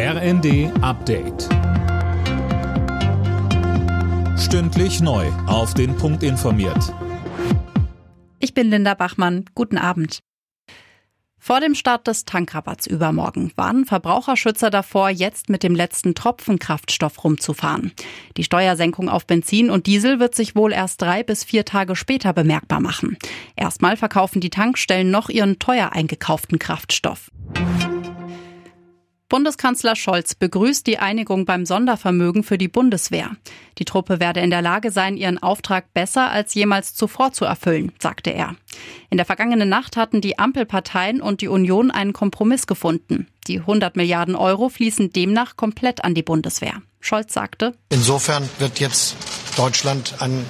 RND Update. Stündlich neu. Auf den Punkt informiert. Ich bin Linda Bachmann. Guten Abend. Vor dem Start des Tankrabatts übermorgen warnen Verbraucherschützer davor, jetzt mit dem letzten Tropfen Kraftstoff rumzufahren. Die Steuersenkung auf Benzin und Diesel wird sich wohl erst drei bis vier Tage später bemerkbar machen. Erstmal verkaufen die Tankstellen noch ihren teuer eingekauften Kraftstoff. Bundeskanzler Scholz begrüßt die Einigung beim Sondervermögen für die Bundeswehr. Die Truppe werde in der Lage sein, ihren Auftrag besser als jemals zuvor zu erfüllen, sagte er. In der vergangenen Nacht hatten die Ampelparteien und die Union einen Kompromiss gefunden. Die 100 Milliarden Euro fließen demnach komplett an die Bundeswehr. Scholz sagte, Insofern wird jetzt Deutschland einen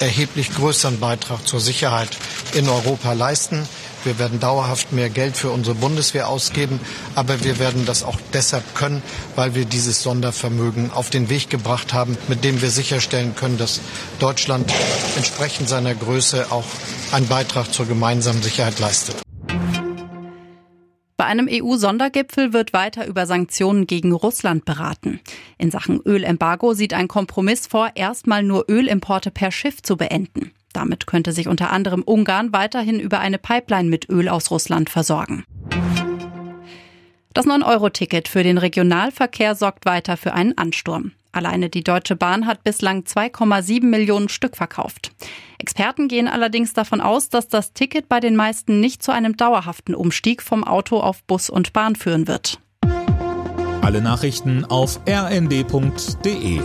erheblich größeren Beitrag zur Sicherheit in Europa leisten. Wir werden dauerhaft mehr Geld für unsere Bundeswehr ausgeben, aber wir werden das auch deshalb können, weil wir dieses Sondervermögen auf den Weg gebracht haben, mit dem wir sicherstellen können, dass Deutschland entsprechend seiner Größe auch einen Beitrag zur gemeinsamen Sicherheit leistet. Bei einem EU-Sondergipfel wird weiter über Sanktionen gegen Russland beraten. In Sachen Ölembargo sieht ein Kompromiss vor, erstmal nur Ölimporte per Schiff zu beenden. Damit könnte sich unter anderem Ungarn weiterhin über eine Pipeline mit Öl aus Russland versorgen. Das 9-Euro-Ticket für den Regionalverkehr sorgt weiter für einen Ansturm. Alleine die Deutsche Bahn hat bislang 2,7 Millionen Stück verkauft. Experten gehen allerdings davon aus, dass das Ticket bei den meisten nicht zu einem dauerhaften Umstieg vom Auto auf Bus und Bahn führen wird. Alle Nachrichten auf rnd.de